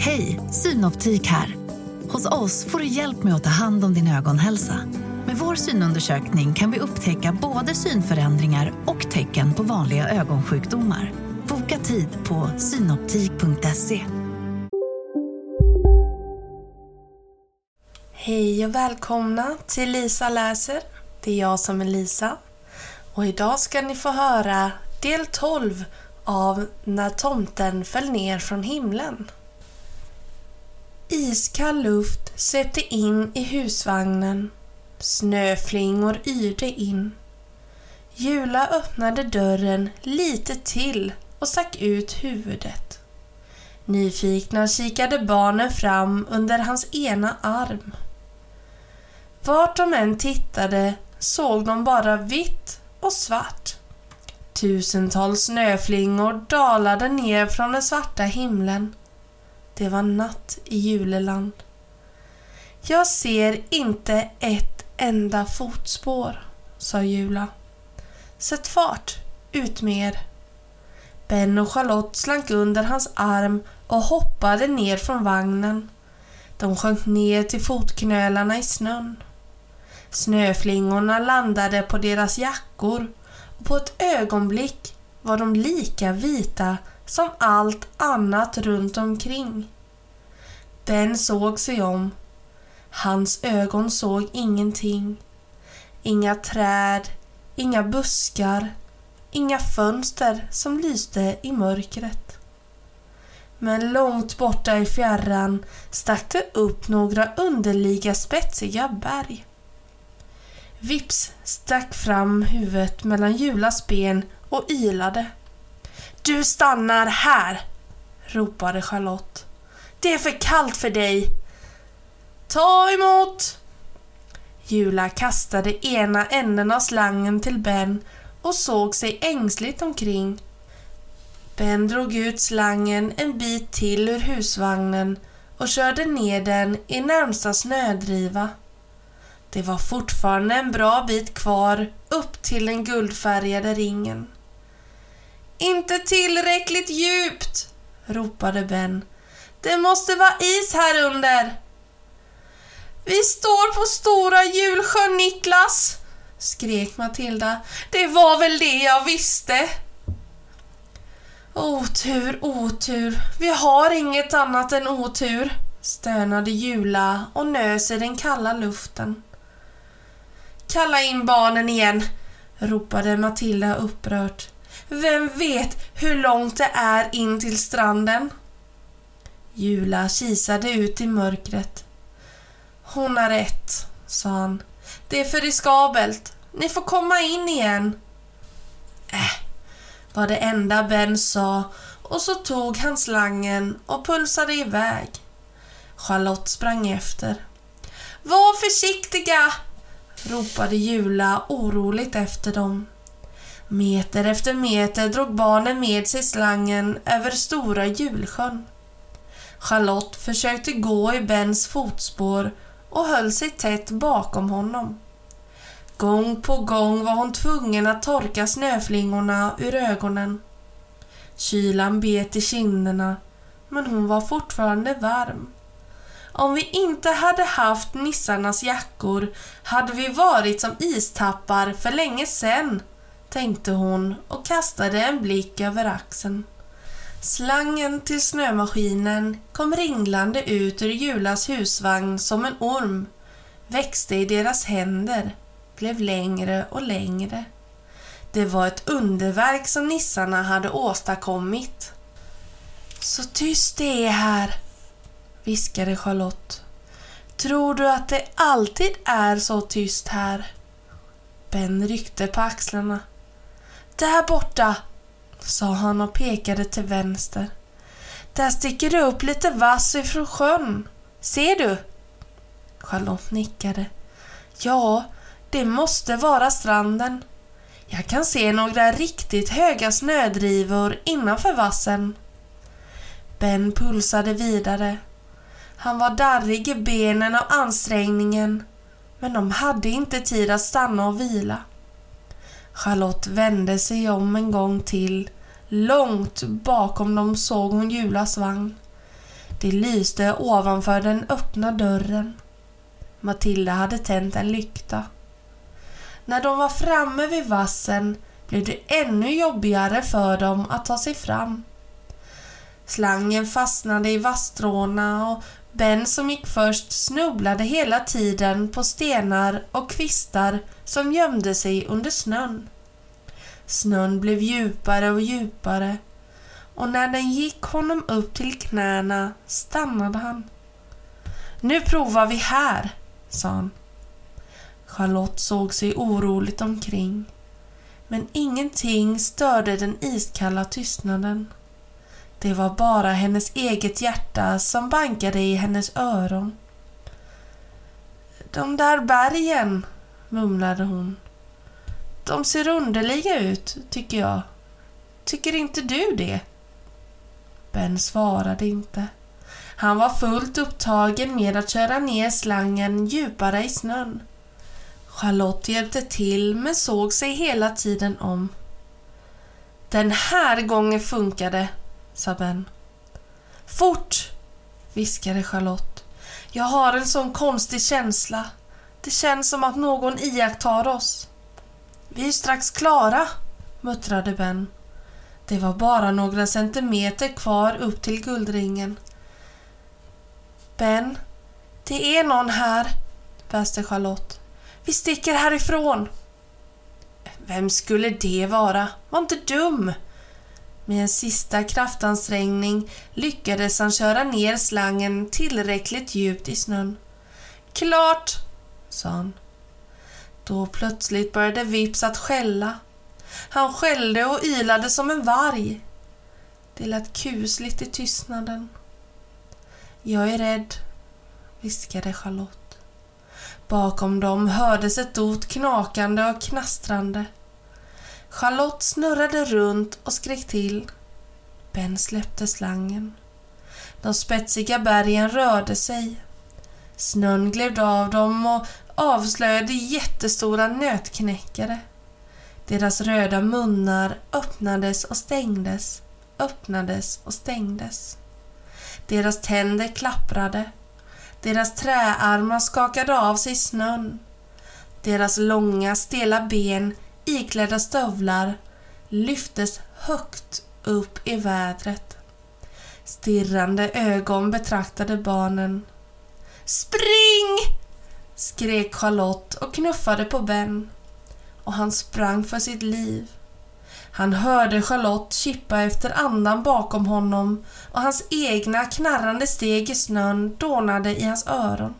Hej, Synoptik här. Hos oss får du hjälp med att ta hand om din ögonhälsa. Med vår synundersökning kan vi upptäcka både synförändringar och tecken på vanliga ögonsjukdomar. Boka tid på synoptik.se. Hej och välkomna till Lisa läser. Det är jag som är Lisa. Och idag ska ni få höra del 12 av När tomten föll ner från himlen. Iskall luft svepte in i husvagnen. Snöflingor yrde in. Jula öppnade dörren lite till och stack ut huvudet. Nyfikna kikade barnen fram under hans ena arm. Vart de än tittade såg de bara vitt och svart. Tusentals snöflingor dalade ner från den svarta himlen. Det var natt i juleland. Jag ser inte ett enda fotspår, sa Jula. Sätt fart, ut med er. Ben och Charlotte slank under hans arm och hoppade ner från vagnen. De sjönk ner till fotknölarna i snön. Snöflingorna landade på deras jackor och på ett ögonblick var de lika vita som allt annat runt omkring. Ben såg sig om. Hans ögon såg ingenting. Inga träd, inga buskar, inga fönster som lyste i mörkret. Men långt borta i fjärran stack det upp några underliga spetsiga berg. Vips stack fram huvudet mellan Julas ben och ylade. Du stannar här! ropade Charlotte. Det är för kallt för dig. Ta emot! Jula kastade ena änden av slangen till Ben och såg sig ängsligt omkring. Ben drog ut slangen en bit till ur husvagnen och körde ner den i närmsta snödriva. Det var fortfarande en bra bit kvar upp till den guldfärgade ringen. Inte tillräckligt djupt, ropade Ben. Det måste vara is här under. Vi står på Stora Julsjön, Niklas, skrek Matilda. Det var väl det jag visste. Otur, otur. Vi har inget annat än otur, stönade Jula och nös i den kalla luften. Kalla in barnen igen, ropade Matilda upprört. Vem vet hur långt det är in till stranden? Jula kisade ut i mörkret. Hon har rätt, sa han. Det är för riskabelt. Ni får komma in igen. Äh, var det enda Ben sa och så tog han slangen och pulsade iväg. Charlotte sprang efter. Var försiktiga! ropade Jula oroligt efter dem. Meter efter meter drog barnen med sig slangen över Stora Julsjön. Charlotte försökte gå i Bens fotspår och höll sig tätt bakom honom. Gång på gång var hon tvungen att torka snöflingorna ur ögonen. Kylan bet i kinderna, men hon var fortfarande varm. Om vi inte hade haft nissarnas jackor hade vi varit som istappar för länge sedan, tänkte hon och kastade en blick över axeln. Slangen till snömaskinen kom ringlande ut ur Julas husvagn som en orm, växte i deras händer, blev längre och längre. Det var ett underverk som nissarna hade åstadkommit. Så tyst det är här, viskade Charlotte. Tror du att det alltid är så tyst här? Ben ryckte på axlarna. Där borta, sa han och pekade till vänster. Där sticker det upp lite vass ifrån sjön. Ser du? Charlotte nickade. Ja, det måste vara stranden. Jag kan se några riktigt höga snödrivor innanför vassen. Ben pulsade vidare. Han var darrig i benen av ansträngningen, men de hade inte tid att stanna och vila. Charlotte vände sig om en gång till. Långt bakom dem såg hon Julas vagn. Det lyste ovanför den öppna dörren. Matilda hade tänt en lykta. När de var framme vid vassen blev det ännu jobbigare för dem att ta sig fram. Slangen fastnade i vasstråna och Ben som gick först snubblade hela tiden på stenar och kvistar som gömde sig under snön. Snön blev djupare och djupare och när den gick honom upp till knäna stannade han. Nu provar vi här, sa han. Charlotte såg sig oroligt omkring. Men ingenting störde den iskalla tystnaden. Det var bara hennes eget hjärta som bankade i hennes öron. De där bergen, mumlade hon. De ser underliga ut, tycker jag. Tycker inte du det? Ben svarade inte. Han var fullt upptagen med att köra ner slangen djupare i snön. Charlotte hjälpte till men såg sig hela tiden om. Den här gången funkade, sa Ben. Fort! viskade Charlotte. Jag har en sån konstig känsla. Det känns som att någon iakttar oss. Vi är strax klara, muttrade Ben. Det var bara några centimeter kvar upp till guldringen. Ben, det är någon här, väste Charlotte. Vi sticker härifrån. Vem skulle det vara? Var inte dum! Med en sista kraftansträngning lyckades han köra ner slangen tillräckligt djupt i snön. Klart, sa han. Då plötsligt började Vips att skälla. Han skällde och ylade som en varg. Det lät kusligt i tystnaden. Jag är rädd, viskade Charlotte. Bakom dem hördes ett dot knakande och knastrande. Charlotte snurrade runt och skrek till. Ben släppte slangen. De spetsiga bergen rörde sig. Snön gled av dem och avslöjade jättestora nötknäckare. Deras röda munnar öppnades och stängdes, öppnades och stängdes. Deras tänder klapprade. Deras träarmar skakade av sig snön. Deras långa, stela ben iklädda stövlar lyftes högt upp i vädret. Stirrande ögon betraktade barnen. Spring! skrek Charlotte och knuffade på Ben. Och han sprang för sitt liv. Han hörde Charlotte kippa efter andan bakom honom och hans egna knarrande steg i snön dånade i hans öron.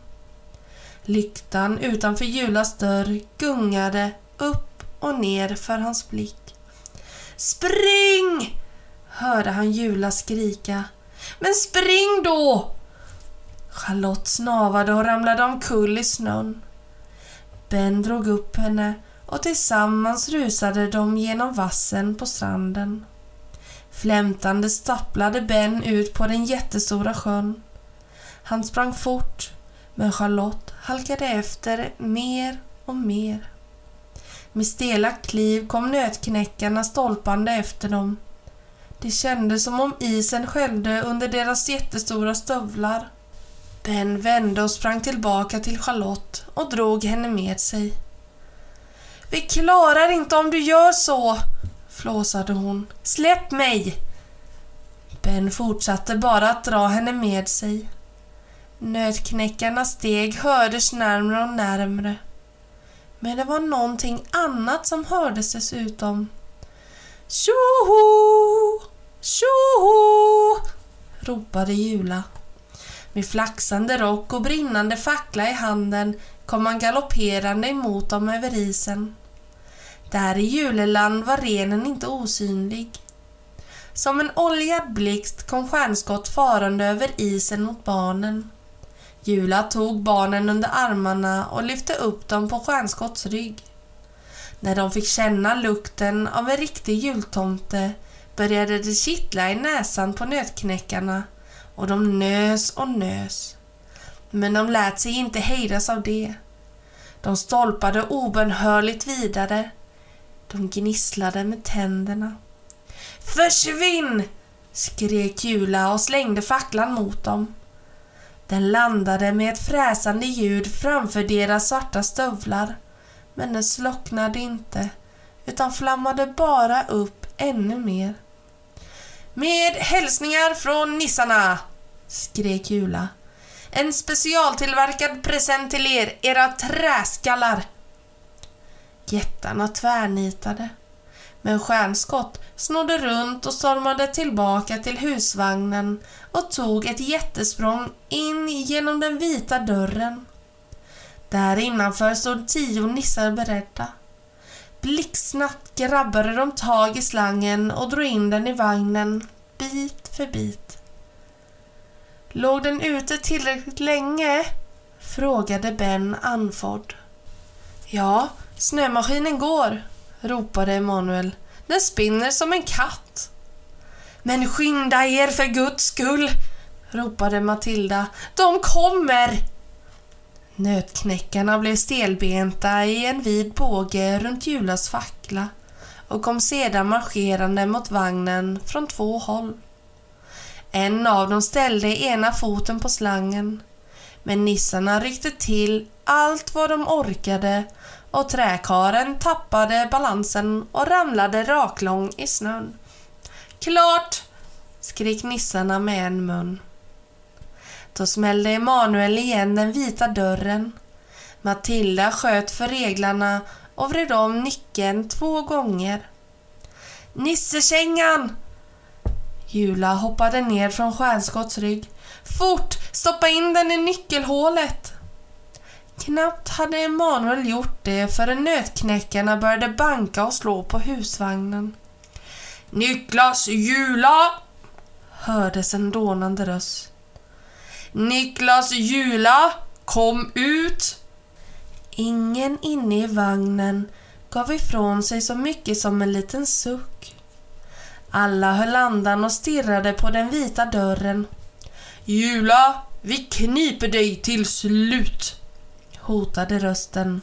Lyktan utanför Julas dörr gungade upp och ner för hans blick. Spring! hörde han Jula skrika. Men spring då! Charlotte snavade och ramlade omkull i snön. Ben drog upp henne och tillsammans rusade de genom vassen på stranden. Flämtande stapplade Ben ut på den jättestora sjön. Han sprang fort, men Charlotte halkade efter mer och mer. Med stela kliv kom nötknäckarna stolpande efter dem. Det kändes som om isen skällde under deras jättestora stövlar. Ben vände och sprang tillbaka till Charlotte och drog henne med sig. Vi klarar inte om du gör så, flåsade hon. Släpp mig! Ben fortsatte bara att dra henne med sig. Nötknäckarnas steg hördes närmre och närmre. Men det var någonting annat som hördes dessutom. Tjoho! Tjoho! ropade Jula. Med flaxande rock och brinnande fackla i handen kom han galopperande emot dem över isen. Där i Juleland var renen inte osynlig. Som en oljad blixt kom Stjärnskott farande över isen mot barnen. Jula tog barnen under armarna och lyfte upp dem på Stjärnskotts rygg. När de fick känna lukten av en riktig jultomte började det kittla i näsan på nötknäckarna och de nös och nös. Men de lät sig inte hejdas av det. De stolpade obönhörligt vidare. De gnisslade med tänderna. Försvinn! skrek Jula och slängde facklan mot dem. Den landade med ett fräsande ljud framför deras svarta stövlar, men den slocknade inte utan flammade bara upp ännu mer. Med hälsningar från nissarna! skrek Jula. En specialtillverkad present till er, era träskallar! Jättarna tvärnitade. Men Stjärnskott snodde runt och stormade tillbaka till husvagnen och tog ett jättesprång in genom den vita dörren. Där innanför stod tio nissar beredda. Blixtsnabbt grabbade de tag i slangen och drog in den i vagnen, bit för bit. Låg den ute tillräckligt länge? frågade Ben andfådd. Ja, snömaskinen går, ropade Emanuel. Den spinner som en katt. Men skynda er för guds skull, ropade Matilda. De kommer! Nötknäckarna blev stelbenta i en vid båge runt Julas fackla och kom sedan marscherande mot vagnen från två håll. En av dem ställde ena foten på slangen, men nissarna ryckte till allt vad de orkade och träkaren tappade balansen och ramlade raklång i snön. Klart! skrek nissarna med en mun. Då smällde Emanuel igen den vita dörren. Matilda sköt för reglarna och vred om nyckeln två gånger. Nissekängan! Jula hoppade ner från Stjärnskotts rygg. Fort! Stoppa in den i nyckelhålet! Knappt hade Emanuel gjort det förrän nötknäckarna började banka och slå på husvagnen. Niklas Jula! hördes en dånande röst. Niklas Jula, kom ut! Ingen inne i vagnen gav ifrån sig så mycket som en liten suck. Alla höll andan och stirrade på den vita dörren. Jula, vi kniper dig till slut! hotade rösten.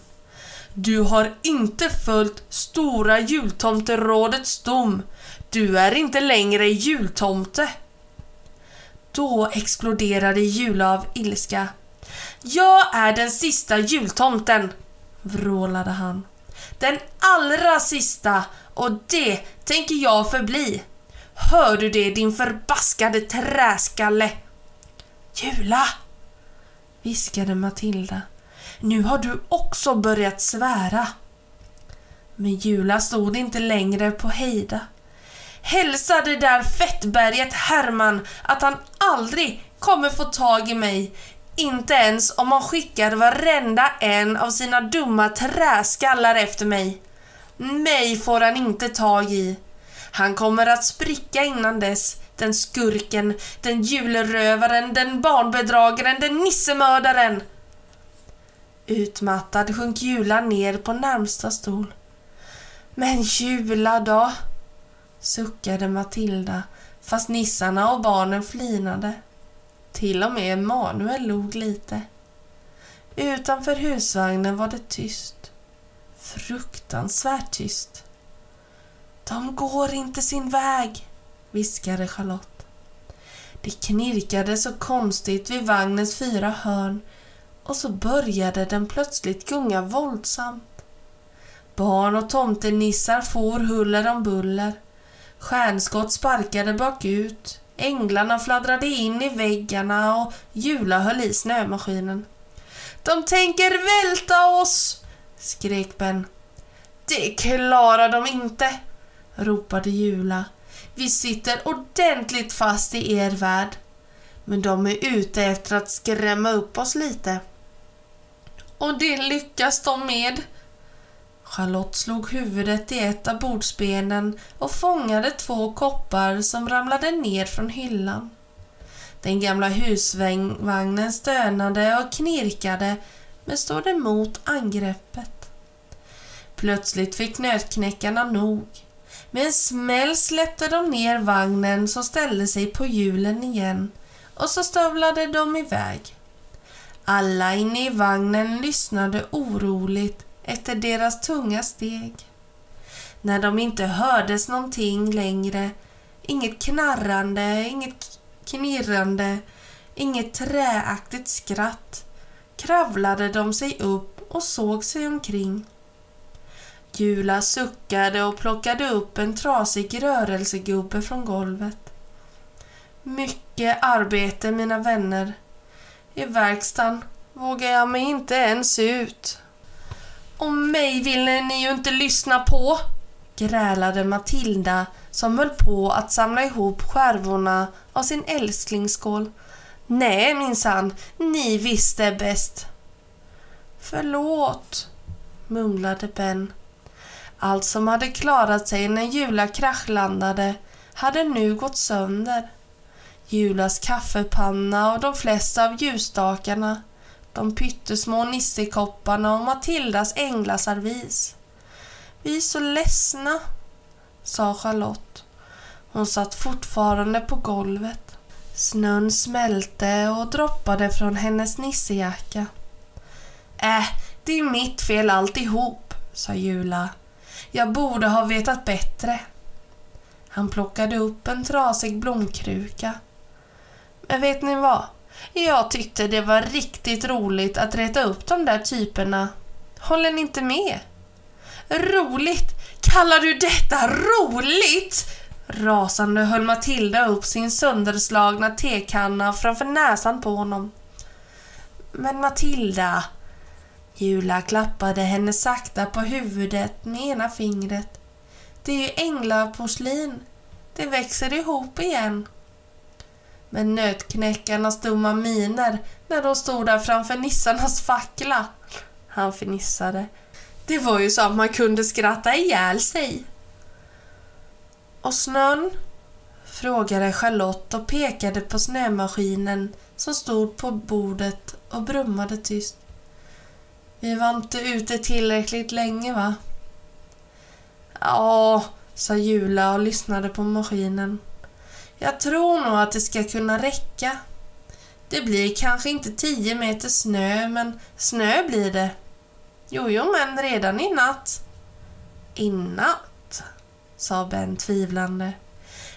Du har inte följt Stora jultomterådets dom. Du är inte längre jultomte. Då exploderade Jula av ilska. Jag är den sista jultomten, vrålade han. Den allra sista och det tänker jag förbli. Hör du det din förbaskade träskalle? Jula! viskade Matilda. Nu har du också börjat svära. Men Jula stod inte längre på hejda. Hälsa det där fettberget Herman att han aldrig kommer få tag i mig. Inte ens om han skickar varenda en av sina dumma träskallar efter mig. Mig får han inte tag i. Han kommer att spricka innan dess. Den skurken, den julrövaren, den barnbedragaren, den nissemördaren. Utmattad sjönk Jula ner på närmsta stol. Men Jula då? suckade Matilda fast nissarna och barnen flinade. Till och med Emanuel log lite. Utanför husvagnen var det tyst. Fruktansvärt tyst. De går inte sin väg, viskade Charlotte. Det knirkade så konstigt vid vagnens fyra hörn och så började den plötsligt gunga våldsamt. Barn och tomtenissar for huller om buller. Stjärnskott sparkade bakut. Änglarna fladdrade in i väggarna och Jula höll i snömaskinen. De tänker välta oss! skrek Ben. Det klarar de inte! ropade Jula. Vi sitter ordentligt fast i er värld. Men de är ute efter att skrämma upp oss lite. Och det lyckas de med. Charlotte slog huvudet i ett av bordsbenen och fångade två koppar som ramlade ner från hyllan. Den gamla husvagnen stönade och knirkade men stod emot angreppet. Plötsligt fick nötknäckarna nog. Med en smäll släppte de ner vagnen som ställde sig på hjulen igen och så stövlade de iväg. Alla inne i vagnen lyssnade oroligt efter deras tunga steg. När de inte hördes någonting längre Inget knarrande, inget knirrande, inget träaktigt skratt. Kravlade de sig upp och såg sig omkring. Jula suckade och plockade upp en trasig rörelsegubbe från golvet. Mycket arbete, mina vänner. I verkstaden vågar jag mig inte ens ut. Och mig ville ni ju inte lyssna på, grälade Matilda som höll på att samla ihop skärvorna av sin älsklingsskål. Nej minsann, ni visste bäst. Förlåt, mumlade Ben. Allt som hade klarat sig när Jula kraschlandade hade nu gått sönder. Julas kaffepanna och de flesta av ljusstakarna, de pyttesmå nissekopparna och Matildas änglaservis. Vi är så ledsna, sa Charlotte. Hon satt fortfarande på golvet. Snön smälte och droppade från hennes nissejacka. Äh, det är mitt fel alltihop, sa Jula. Jag borde ha vetat bättre. Han plockade upp en trasig blomkruka. Men vet ni vad? Jag tyckte det var riktigt roligt att reta upp de där typerna. Håller ni inte med? Roligt? Kallar du detta roligt? Rasande höll Matilda upp sin sönderslagna tekanna framför näsan på honom. Men Matilda, Jula klappade henne sakta på huvudet med ena fingret. Det är ju änglaporslin. Det växer ihop igen. Men nötknäckarnas dumma miner när de stod där framför nissarnas fackla. Han fnissade. Det var ju så att man kunde skratta ihjäl sig. Och snön? frågade Charlotte och pekade på snömaskinen som stod på bordet och brummade tyst. Vi var inte ute tillräckligt länge, va? Ja, sa Jula och lyssnade på maskinen. Jag tror nog att det ska kunna räcka. Det blir kanske inte tio meter snö, men snö blir det. Jo, jo, men redan i natt. I natt? sa Ben tvivlande.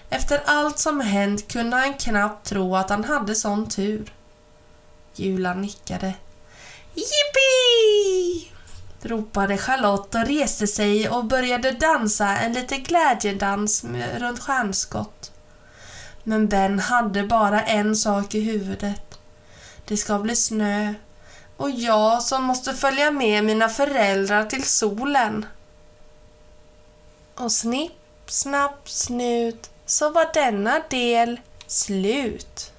Efter allt som hänt kunde han knappt tro att han hade sån tur. Jula nickade. Jippi! Ropade Charlotte och reste sig och började dansa en liten glädjedans runt stjärnskott. Men Ben hade bara en sak i huvudet. Det ska bli snö och jag som måste följa med mina föräldrar till solen. Och snipp, snapp, snut så var denna del slut.